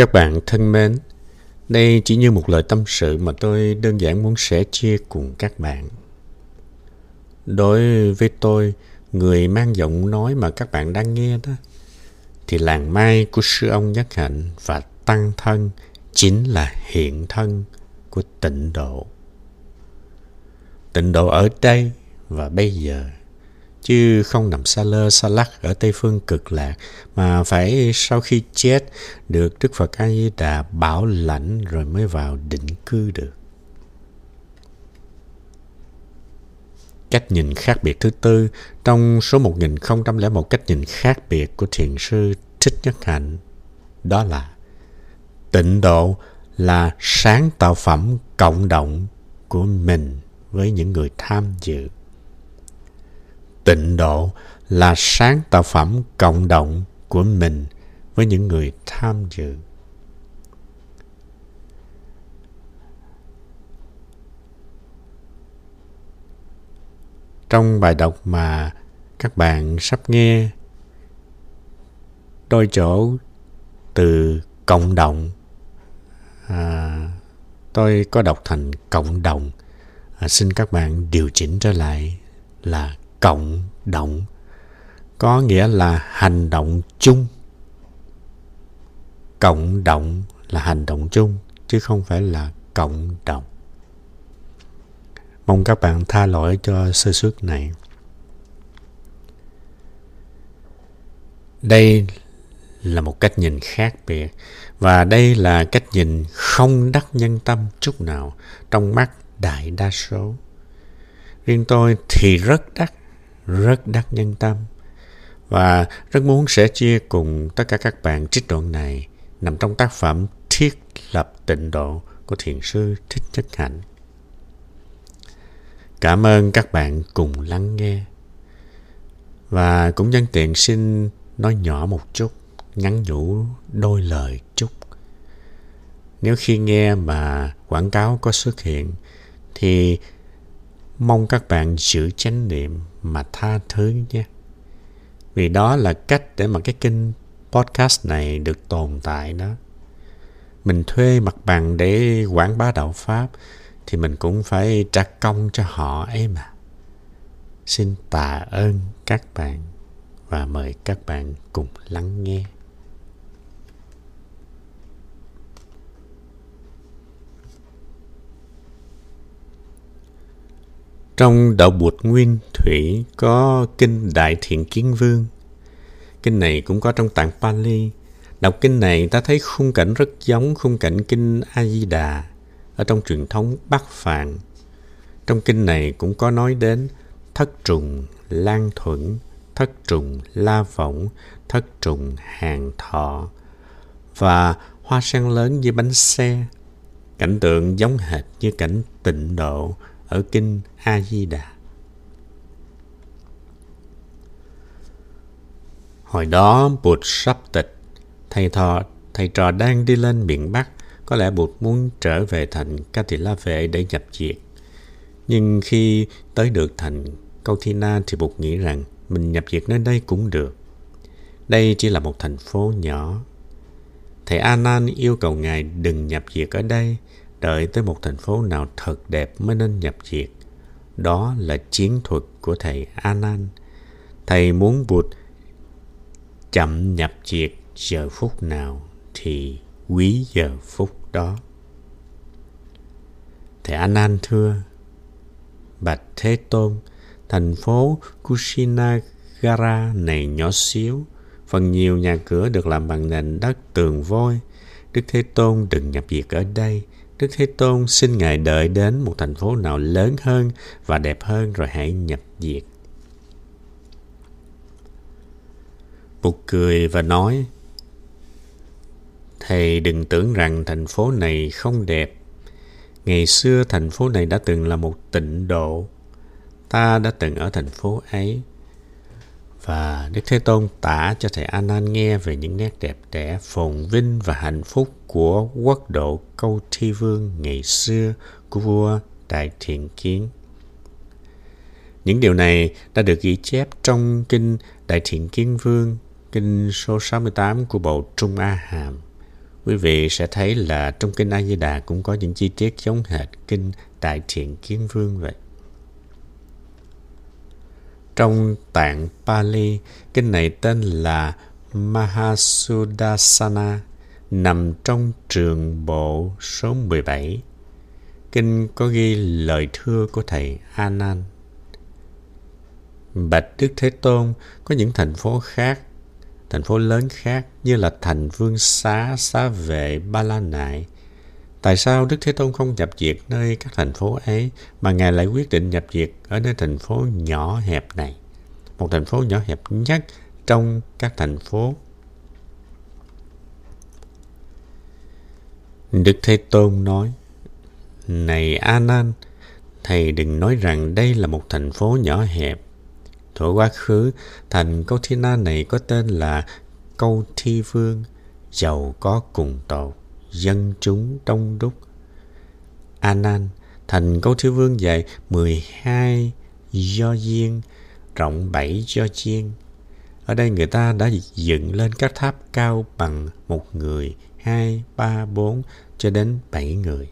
Các bạn thân mến, đây chỉ như một lời tâm sự mà tôi đơn giản muốn sẻ chia cùng các bạn. Đối với tôi, người mang giọng nói mà các bạn đang nghe đó, thì làng mai của sư ông Nhất Hạnh và tăng thân chính là hiện thân của tịnh độ. Tịnh độ ở đây và bây giờ chứ không nằm xa lơ, xa lắc ở Tây Phương cực lạc, mà phải sau khi chết được Đức Phật A Di Đà bảo lãnh rồi mới vào định cư được. Cách nhìn khác biệt thứ tư trong số 1001 cách nhìn khác biệt của thiền sư Thích Nhất Hạnh đó là tịnh độ là sáng tạo phẩm cộng động của mình với những người tham dự tịnh độ là sáng tạo phẩm cộng đồng của mình với những người tham dự. Trong bài đọc mà các bạn sắp nghe đôi chỗ từ cộng đồng à, tôi có đọc thành cộng đồng. À, xin các bạn điều chỉnh trở lại là cộng động. Có nghĩa là hành động chung. Cộng động là hành động chung, chứ không phải là cộng đồng mong các bạn tha lỗi cho sơ suất này. Đây là một cách nhìn khác biệt, và đây là cách nhìn không đắc nhân tâm chút nào trong mắt đại đa số. Riêng tôi thì rất đắc rất đắc nhân tâm và rất muốn sẻ chia cùng tất cả các bạn trích đoạn này nằm trong tác phẩm Thiết lập tịnh độ của Thiền sư Thích Nhất Hạnh. Cảm ơn các bạn cùng lắng nghe. Và cũng nhân tiện xin nói nhỏ một chút, ngắn nhủ đôi lời chút. Nếu khi nghe mà quảng cáo có xuất hiện thì mong các bạn giữ chánh niệm mà tha thứ nhé. Vì đó là cách để mà cái kênh podcast này được tồn tại đó. Mình thuê mặt bằng để quảng bá đạo Pháp thì mình cũng phải trả công cho họ ấy mà. Xin tạ ơn các bạn và mời các bạn cùng lắng nghe. Trong đạo Bụt Nguyên Thủy có kinh Đại Thiện Kiến Vương. Kinh này cũng có trong tạng Pali. Đọc kinh này ta thấy khung cảnh rất giống khung cảnh kinh A-di-đà ở trong truyền thống Bắc Phạn. Trong kinh này cũng có nói đến thất trùng, lan thuẫn, thất trùng, la võng, thất trùng, hàng thọ và hoa sen lớn như bánh xe. Cảnh tượng giống hệt như cảnh tịnh độ ở kinh A Di Đà. Hồi đó Bụt sắp tịch, thầy thọ thầy trò đang đi lên miền Bắc, có lẽ Bụt muốn trở về thành Ca Tỳ La Vệ để nhập diệt. Nhưng khi tới được thành Câu Thi Na thì Bụt nghĩ rằng mình nhập diệt nơi đây cũng được. Đây chỉ là một thành phố nhỏ. Thầy A Nan yêu cầu ngài đừng nhập diệt ở đây đợi tới một thành phố nào thật đẹp mới nên nhập diệt. Đó là chiến thuật của thầy Anan. Thầy muốn Bụt chậm nhập diệt giờ phút nào thì quý giờ phút đó. Thầy Anan thưa, Bạch Thế Tôn, thành phố Kushinagara này nhỏ xíu, phần nhiều nhà cửa được làm bằng nền đất tường vôi. Đức Thế Tôn đừng nhập diệt ở đây, Đức Thế Tôn xin Ngài đợi đến một thành phố nào lớn hơn và đẹp hơn rồi hãy nhập diệt. Bụt cười và nói, Thầy đừng tưởng rằng thành phố này không đẹp. Ngày xưa thành phố này đã từng là một tịnh độ. Ta đã từng ở thành phố ấy. Và Đức Thế Tôn tả cho thầy A Nan nghe về những nét đẹp đẽ, phồn vinh và hạnh phúc của quốc độ Câu Thi Vương ngày xưa của vua Đại Thiện Kiến. Những điều này đã được ghi chép trong kinh Đại Thiện Kiến Vương, kinh số 68 của bộ Trung A Hàm, quý vị sẽ thấy là trong kinh A Di Đà cũng có những chi tiết giống hệt kinh Đại Thiện Kiến Vương vậy. Trong tạng Pali, kinh này tên là Mahasudasana, nằm trong trường bộ số 17. Kinh có ghi lời thưa của thầy A Nan. Bạch Đức Thế Tôn có những thành phố khác, thành phố lớn khác như là thành Vương Xá, Xá Vệ, Ba La Nại. Tại sao Đức Thế Tôn không nhập diệt nơi các thành phố ấy mà Ngài lại quyết định nhập diệt ở nơi thành phố nhỏ hẹp này? Một thành phố nhỏ hẹp nhất trong các thành phố. Đức Thế Tôn nói, Này A Nan, thầy đừng nói rằng đây là một thành phố nhỏ hẹp. Thuở quá khứ, thành Câu Thi Na này có tên là Câu Thi Vương, giàu có cùng tộc, dân chúng đông đúc. A Nan, thành Câu Thi Vương dài 12 do duyên, rộng 7 do chiên. Ở đây người ta đã dựng lên các tháp cao bằng một người, hai, ba, bốn cho đến bảy người.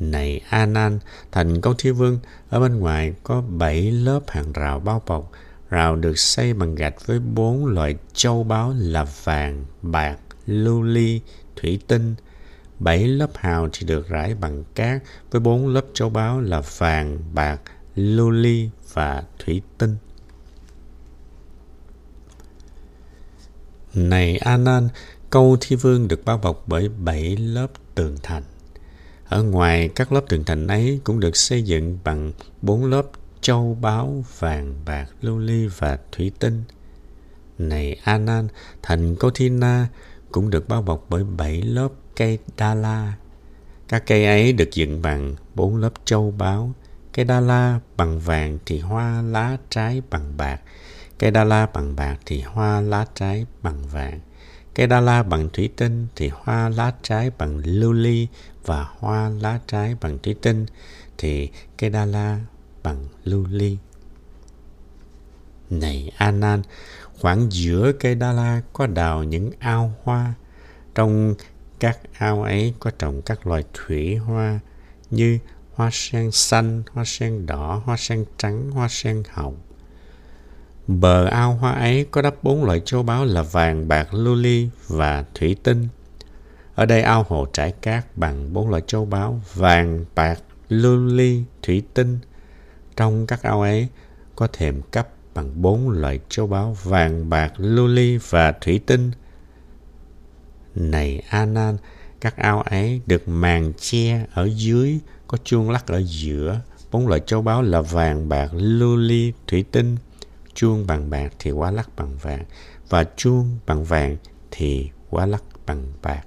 Này A Nan, thành Câu Thi Vương, ở bên ngoài có bảy lớp hàng rào bao bọc. Rào được xây bằng gạch với bốn loại châu báu là vàng, bạc, lưu ly, thủy tinh. Bảy lớp hào thì được rải bằng cát với bốn lớp châu báu là vàng, bạc, lưu ly và thủy tinh. Này A Nan, câu thi vương được bao bọc bởi bảy lớp tường thành. Ở ngoài các lớp tường thành ấy cũng được xây dựng bằng bốn lớp châu báu, vàng, bạc, lưu ly và thủy tinh. Này anan thành câu thi na cũng được bao bọc bởi bảy lớp cây đa la. Các cây ấy được dựng bằng bốn lớp châu báu, Cây đa la bằng vàng thì hoa lá trái bằng bạc. Cây đa la bằng bạc thì hoa lá trái bằng vàng. Cây đa la bằng thủy tinh thì hoa lá trái bằng lưu ly và hoa lá trái bằng thủy tinh thì cây đa la bằng lưu ly. Này Anan, khoảng giữa cây đa la có đào những ao hoa. Trong các ao ấy có trồng các loài thủy hoa như hoa sen xanh, hoa sen đỏ, hoa sen trắng, hoa sen hồng. Bờ ao hoa ấy có đắp bốn loại châu báu là vàng, bạc, lưu ly và thủy tinh. Ở đây ao hồ trải cát bằng bốn loại châu báu vàng, bạc, lưu ly, thủy tinh. Trong các ao ấy có thềm cấp bằng bốn loại châu báu vàng, bạc, lưu ly và thủy tinh. Này A Nan, các ao ấy được màn che ở dưới có chuông lắc ở giữa. Bốn loại châu báu là vàng, bạc, lưu ly, thủy tinh. Chuông bằng bạc thì quá lắc bằng vàng. Và chuông bằng vàng thì quá lắc bằng bạc.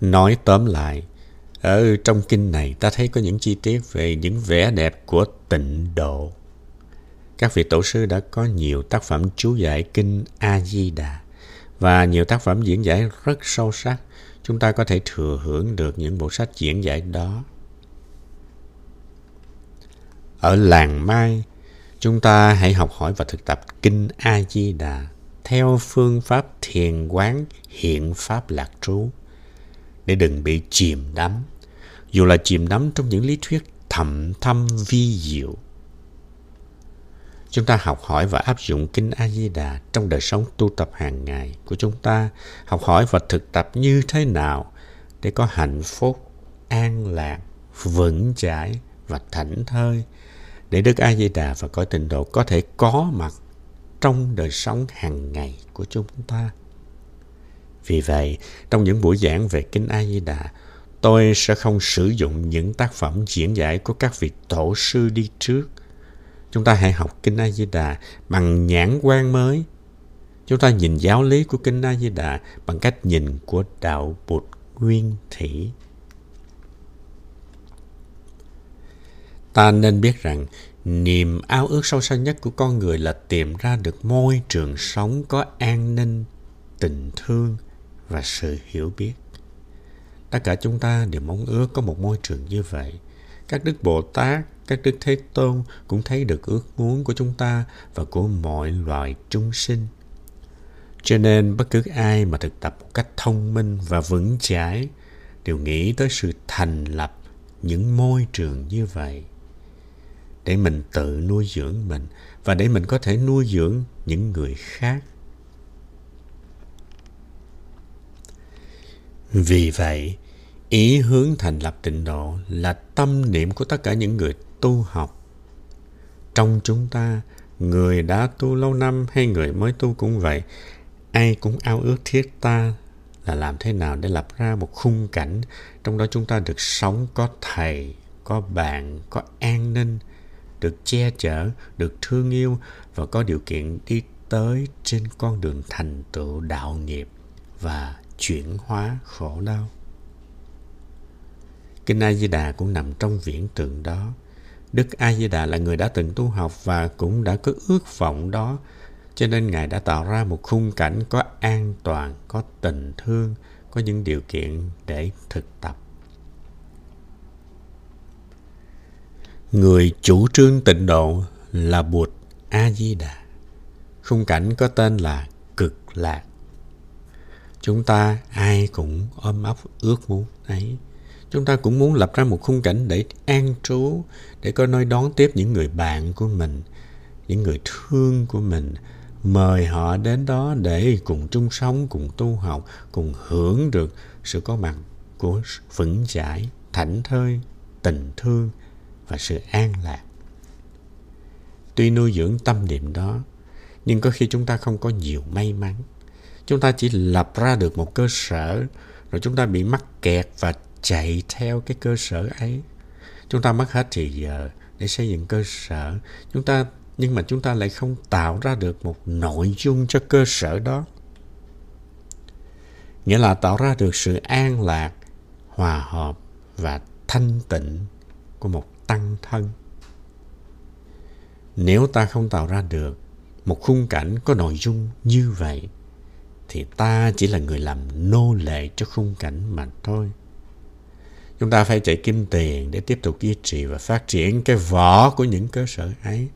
Nói tóm lại, ở trong kinh này ta thấy có những chi tiết về những vẻ đẹp của tịnh độ. Các vị tổ sư đã có nhiều tác phẩm chú giải kinh A-di-đà và nhiều tác phẩm diễn giải rất sâu sắc chúng ta có thể thừa hưởng được những bộ sách diễn giải đó. Ở làng Mai, chúng ta hãy học hỏi và thực tập Kinh A-di-đà theo phương pháp thiền quán hiện pháp lạc trú. Để đừng bị chìm đắm, dù là chìm đắm trong những lý thuyết thầm thâm vi diệu. Chúng ta học hỏi và áp dụng Kinh A-di-đà trong đời sống tu tập hàng ngày của chúng ta, học hỏi và thực tập như thế nào để có hạnh phúc, an lạc, vững chãi và thảnh thơi để Đức A-di-đà và cõi tịnh độ có thể có mặt trong đời sống hàng ngày của chúng ta. Vì vậy, trong những buổi giảng về Kinh A-di-đà, tôi sẽ không sử dụng những tác phẩm diễn giải của các vị tổ sư đi trước – Chúng ta hãy học Kinh A-di-đà bằng nhãn quan mới. Chúng ta nhìn giáo lý của Kinh A-di-đà bằng cách nhìn của đạo Bụt nguyên thủy. Ta nên biết rằng niềm ao ước sâu xa nhất của con người là tìm ra được môi trường sống có an ninh, tình thương và sự hiểu biết. Tất cả chúng ta đều mong ước có một môi trường như vậy. Các đức Bồ Tát các đức thế tôn cũng thấy được ước muốn của chúng ta và của mọi loài chúng sinh Cho nên bất cứ ai mà thực tập một cách thông minh và vững chãi đều nghĩ tới sự thành lập những môi trường như vậy để mình tự nuôi dưỡng mình và để mình có thể nuôi dưỡng những người khác. Vì vậy, ý hướng thành lập tịnh độ là tâm niệm của tất cả những người tu học. Trong chúng ta, người đã tu lâu năm hay người mới tu cũng vậy, ai cũng ao ước thiết ta là làm thế nào để lập ra một khung cảnh trong đó chúng ta được sống có thầy, có bạn, có an ninh, được che chở, được thương yêu và có điều kiện đi tới trên con đường thành tựu đạo nghiệp và chuyển hóa khổ đau. Kinh A Di Đà cũng nằm trong viễn tượng đó. Đức A Di Đà là người đã từng tu học và cũng đã có ước vọng đó, cho nên Ngài đã tạo ra một khung cảnh có an toàn, có tình thương, có những điều kiện để thực tập. Người chủ trương tịnh độ là Bụt A-di-đà. Khung cảnh có tên là cực lạc. Chúng ta ai cũng ôm ấp ước muốn ấy. Chúng ta cũng muốn lập ra một khung cảnh để an trú, để có nơi đón tiếp những người bạn của mình, những người thương của mình, mời họ đến đó để cùng chung sống, cùng tu học, cùng hưởng được sự có mặt của vững chãi, thảnh thơi, tình thương và sự an lạc. Tuy nuôi dưỡng tâm niệm đó, nhưng có khi chúng ta không có nhiều may mắn. Chúng ta chỉ lập ra được một cơ sở, rồi chúng ta bị mắc kẹt và chạy theo cái cơ sở ấy. Chúng ta mất hết thì giờ để xây dựng cơ sở. Chúng ta nhưng mà chúng ta lại không tạo ra được một nội dung cho cơ sở đó. Nghĩa là tạo ra được sự an lạc, hòa hợp và thanh tịnh của một tăng thân. Nếu ta không tạo ra được một khung cảnh có nội dung như vậy, thì ta chỉ là người làm nô lệ cho khung cảnh mà thôi. Chúng ta phải chạy kim tiền để tiếp tục duy trì và phát triển cái vỏ của những cơ sở ấy.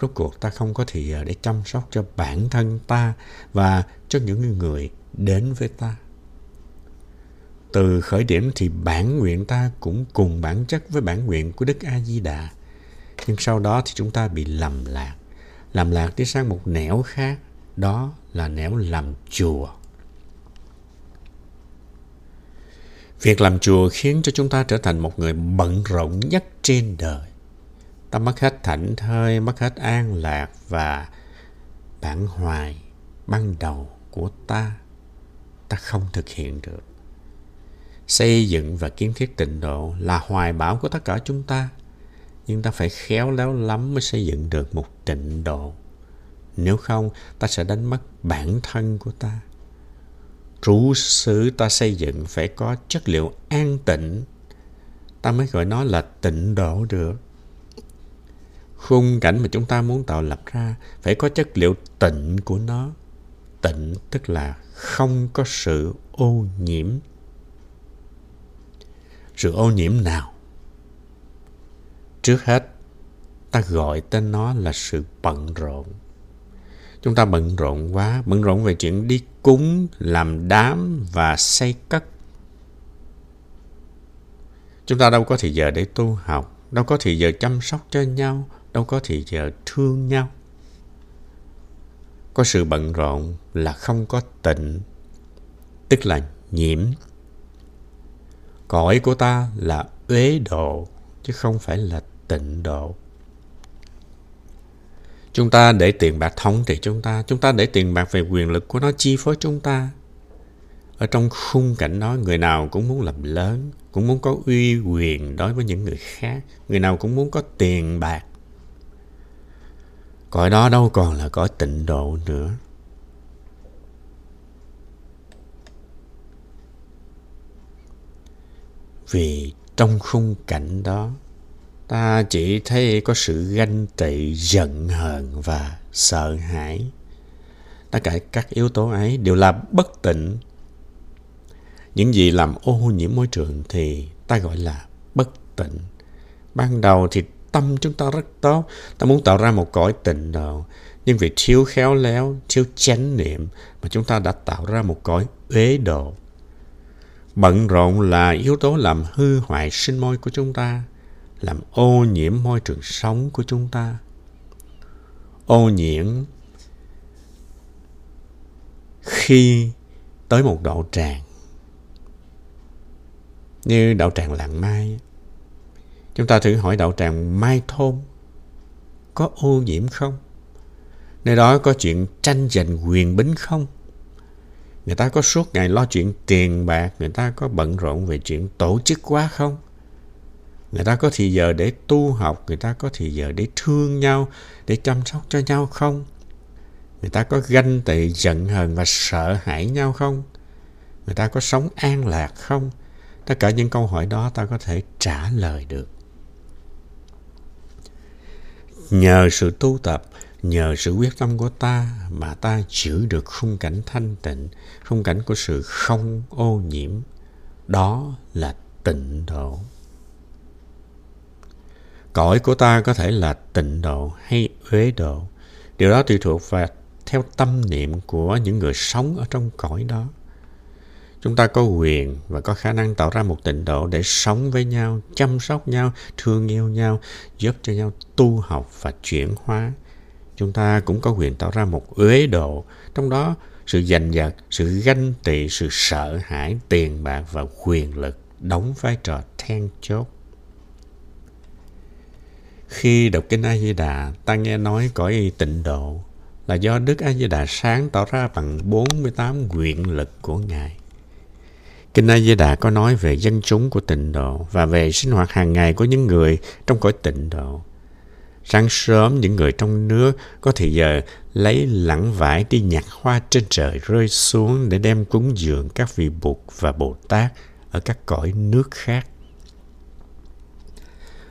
Rốt cuộc ta không có thời giờ để chăm sóc cho bản thân ta và cho những người đến với ta. Từ khởi điểm thì bản nguyện ta cũng cùng bản chất với bản nguyện của Đức A-di-đà. Nhưng sau đó thì chúng ta bị lầm lạc. Lầm lạc đi sang một nẻo khác. Đó là nẻo làm chùa. Việc làm chùa khiến cho chúng ta trở thành một người bận rộn nhất trên đời. Ta mất hết thảnh thơi, mất hết an lạc và bản hoài ban đầu của ta. Ta không thực hiện được. Xây dựng và kiến thiết tịnh độ là hoài bão của tất cả chúng ta. Nhưng ta phải khéo léo lắm mới xây dựng được một tịnh độ. Nếu không, ta sẽ đánh mất bản thân của ta. Trú xứ ta xây dựng phải có chất liệu an tịnh. Ta mới gọi nó là tịnh độ được. Khung cảnh mà chúng ta muốn tạo lập ra phải có chất liệu tịnh của nó. Tịnh tức là không có sự ô nhiễm sự ô nhiễm nào? Trước hết, ta gọi tên nó là sự bận rộn. Chúng ta bận rộn quá, bận rộn về chuyện đi cúng, làm đám và xây cất. Chúng ta đâu có thời giờ để tu học, đâu có thời giờ chăm sóc cho nhau, đâu có thời giờ thương nhau. Có sự bận rộn là không có tịnh, tức là nhiễm. Cõi của ta là uế độ, chứ không phải là tịnh độ. Chúng ta để tiền bạc thống trị chúng ta, chúng ta để tiền bạc về quyền lực của nó chi phối chúng ta. Ở trong khung cảnh đó, người nào cũng muốn làm lớn, cũng muốn có uy quyền đối với những người khác. Người nào cũng muốn có tiền bạc. Cõi đó đâu còn là cõi tịnh độ nữa. Vì trong khung cảnh đó, ta chỉ thấy có sự ganh tị, giận hờn và sợ hãi. Tất cả các yếu tố ấy đều là bất tịnh. Những gì làm ô nhiễm môi trường thì ta gọi là bất tịnh. Ban đầu thì tâm chúng ta rất tốt, ta muốn tạo ra một cõi tịnh độ. Nhưng vì thiếu khéo léo, thiếu chánh niệm mà chúng ta đã tạo ra một cõi uế độ. Bận rộn là yếu tố làm hư hoại sinh môi của chúng ta, làm ô nhiễm môi trường sống của chúng ta. Ô nhiễm khi tới một độ tràn như đạo tràng làng mai. Chúng ta thử hỏi đạo tràng mai thôn có ô nhiễm không? Nơi đó có chuyện tranh giành quyền bính không? Người ta có suốt ngày lo chuyện tiền bạc, người ta có bận rộn về chuyện tổ chức quá không? Người ta có thì giờ để tu học, người ta có thì giờ để thương nhau, để chăm sóc cho nhau không? Người ta có ganh tị, giận hờn và sợ hãi nhau không? Người ta có sống an lạc không? Tất cả những câu hỏi đó ta có thể trả lời được. Nhờ sự tu tập nhờ sự quyết tâm của ta mà ta giữ được khung cảnh thanh tịnh, khung cảnh của sự không ô nhiễm. Đó là tịnh độ. Cõi của ta có thể là tịnh độ hay uế độ. Điều đó tùy thuộc vào theo tâm niệm của những người sống ở trong cõi đó. Chúng ta có quyền và có khả năng tạo ra một tịnh độ để sống với nhau, chăm sóc nhau, thương yêu nhau, giúp cho nhau tu học và chuyển hóa chúng ta cũng có quyền tạo ra một uế độ trong đó sự giành giật sự ganh tị sự sợ hãi tiền bạc và quyền lực đóng vai trò then chốt khi đọc kinh A Di Đà, ta nghe nói cõi tịnh độ là do Đức A Di Đà sáng tạo ra bằng 48 nguyện lực của Ngài. Kinh A Di Đà có nói về dân chúng của tịnh độ và về sinh hoạt hàng ngày của những người trong cõi tịnh độ. Sáng sớm, những người trong nước có thì giờ lấy lẳng vải đi nhặt hoa trên trời rơi xuống để đem cúng dường các vị Bụt và Bồ Tát ở các cõi nước khác.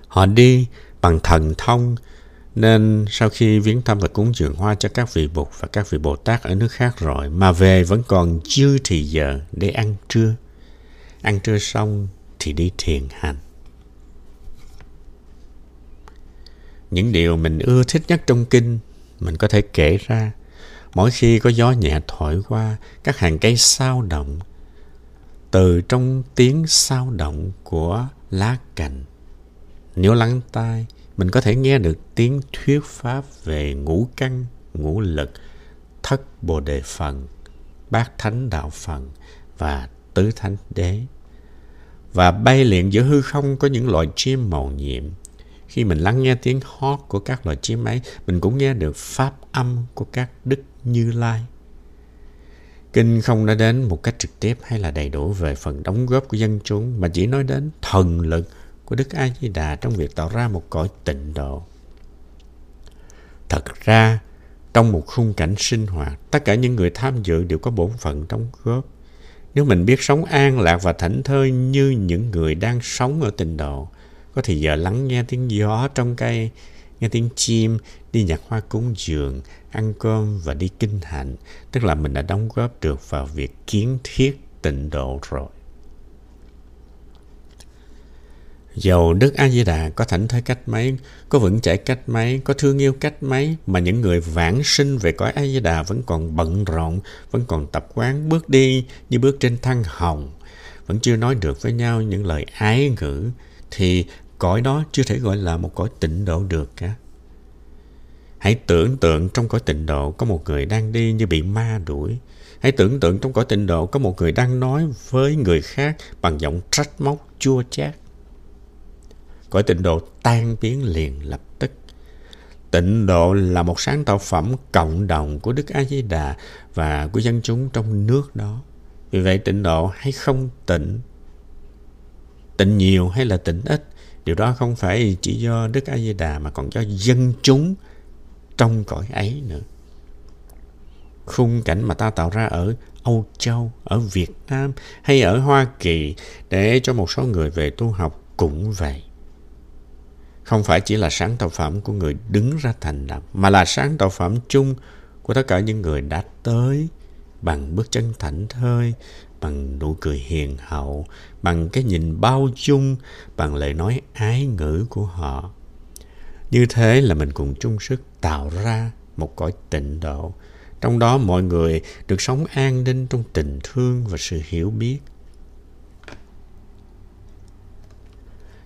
Họ đi bằng thần thông, nên sau khi viếng thăm và cúng dường hoa cho các vị Bụt và các vị Bồ Tát ở nước khác rồi, mà về vẫn còn dư thì giờ để ăn trưa. Ăn trưa xong thì đi thiền hành. Những điều mình ưa thích nhất trong kinh mình có thể kể ra. Mỗi khi có gió nhẹ thổi qua, các hàng cây sao động. Từ trong tiếng sao động của lá cành. Nếu lắng tai, mình có thể nghe được tiếng thuyết pháp về ngũ căn, ngũ lực, thất bồ đề phần, bát thánh đạo phần và tứ thánh đế. Và bay liền giữa hư không có những loài chim màu nhiệm. Khi mình lắng nghe tiếng hót của các loài chim ấy, mình cũng nghe được pháp âm của các đức như lai. Kinh không nói đến một cách trực tiếp hay là đầy đủ về phần đóng góp của dân chúng mà chỉ nói đến thần lực của Đức A Di Đà trong việc tạo ra một cõi tịnh độ. Thật ra, trong một khung cảnh sinh hoạt, tất cả những người tham dự đều có bổn phận đóng góp. Nếu mình biết sống an lạc và thảnh thơi như những người đang sống ở tịnh độ, có thì giờ lắng nghe tiếng gió trong cây, nghe tiếng chim, đi nhặt hoa cúng dường, ăn cơm và đi kinh hành, tức là mình đã đóng góp được vào việc kiến thiết tịnh độ rồi. Dầu Đức A Di Đà có thảnh thơi cách mấy, có vững chãi cách mấy, có thương yêu cách mấy mà những người vãng sinh về cõi A Di Đà vẫn còn bận rộn, vẫn còn tập quán bước đi như bước trên thăng hồng, vẫn chưa nói được với nhau những lời ái ngữ thì cõi đó chưa thể gọi là một cõi tịnh độ được cả. Hãy tưởng tượng trong cõi tịnh độ có một người đang đi như bị ma đuổi. Hãy tưởng tượng trong cõi tịnh độ có một người đang nói với người khác bằng giọng trách móc chua chát cõi tịnh độ tan biến liền lập tức. Tịnh độ là một sáng tạo phẩm cộng đồng của Đức A Di Đà và của dân chúng trong nước đó. Vì vậy tịnh độ hay không tịnh, tịnh nhiều hay là tịnh ít, điều đó không phải chỉ do Đức A Di Đà mà còn do dân chúng trong cõi ấy nữa. Khung cảnh mà ta tạo ra ở Âu Châu, ở Việt Nam hay ở Hoa Kỳ để cho một số người về tu học cũng vậy không phải chỉ là sáng tạo phẩm của người đứng ra thành lập, mà là sáng tạo phẩm chung của tất cả những người đã tới bằng bước chân thảnh thơi, bằng nụ cười hiền hậu, bằng cái nhìn bao dung, bằng lời nói ái ngữ của họ. Như thế là mình cùng chung sức tạo ra một cõi tịnh độ. Trong đó mọi người được sống an ninh trong tình thương và sự hiểu biết.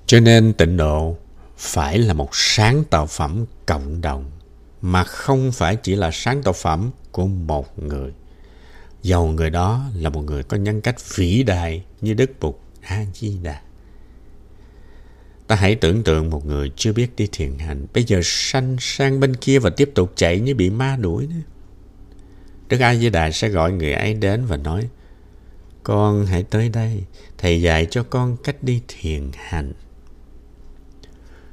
Cho nên tịnh độ phải là một sáng tạo phẩm cộng đồng mà không phải chỉ là sáng tạo phẩm của một người. Dầu người đó là một người có nhân cách vĩ đại như Đức Bụt A-di-đà. Ta hãy tưởng tượng một người chưa biết đi thiền hành, bây giờ sanh sang bên kia và tiếp tục chạy như bị ma đuổi nữa. Đức A Di Đà sẽ gọi người ấy đến và nói: "Con hãy tới đây, thầy dạy cho con cách đi thiền hành."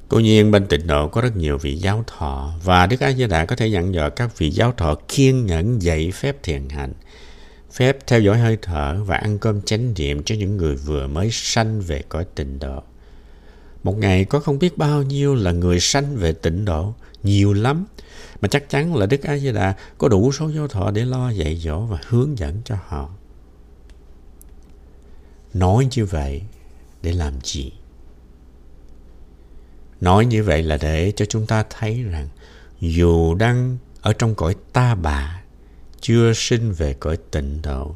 Cố nhiên bên tịnh độ có rất nhiều vị giáo thọ và Đức A Di Đà có thể dặn dò các vị giáo thọ kiên nhẫn dạy phép thiền hành, phép theo dõi hơi thở và ăn cơm chánh niệm cho những người vừa mới sanh về cõi tịnh độ. Một ngày có không biết bao nhiêu là người sanh về tịnh độ, nhiều lắm. Mà chắc chắn là Đức A Di Đà có đủ số giáo thọ để lo dạy dỗ và hướng dẫn cho họ. Nói như vậy để làm gì? Nói như vậy là để cho chúng ta thấy rằng dù đang ở trong cõi ta bà, chưa sinh về cõi tịnh độ,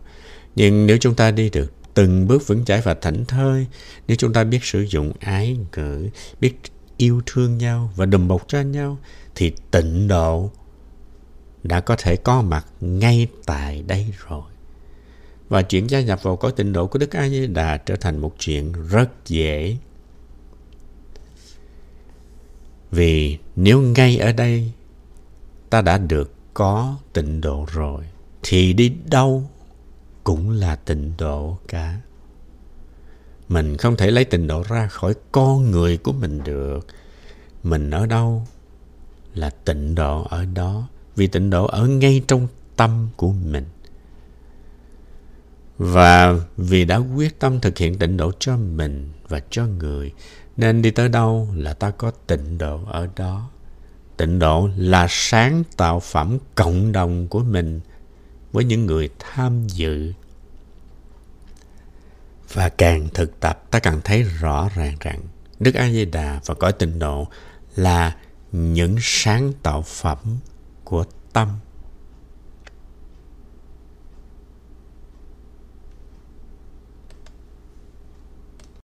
nhưng nếu chúng ta đi được từng bước vững chãi và thảnh thơi, nếu chúng ta biết sử dụng ái ngữ, biết yêu thương nhau và đùm bọc cho nhau, thì tịnh độ đã có thể có mặt ngay tại đây rồi. Và chuyện gia nhập vào cõi tịnh độ của Đức A Di Đà trở thành một chuyện rất dễ vì nếu ngay ở đây ta đã được có tịnh độ rồi, thì đi đâu cũng là tịnh độ cả. Mình không thể lấy tịnh độ ra khỏi con người của mình được. Mình ở đâu là tịnh độ ở đó. Vì tịnh độ ở ngay trong tâm của mình. Và vì đã quyết tâm thực hiện tịnh độ cho mình và cho người, nên đi tới đâu là ta có tịnh độ ở đó. Tịnh độ là sáng tạo phẩm cộng đồng của mình với những người tham dự. Và càng thực tập, ta càng thấy rõ ràng rằng Đức A Di Đà và cõi tịnh độ là những sáng tạo phẩm của tâm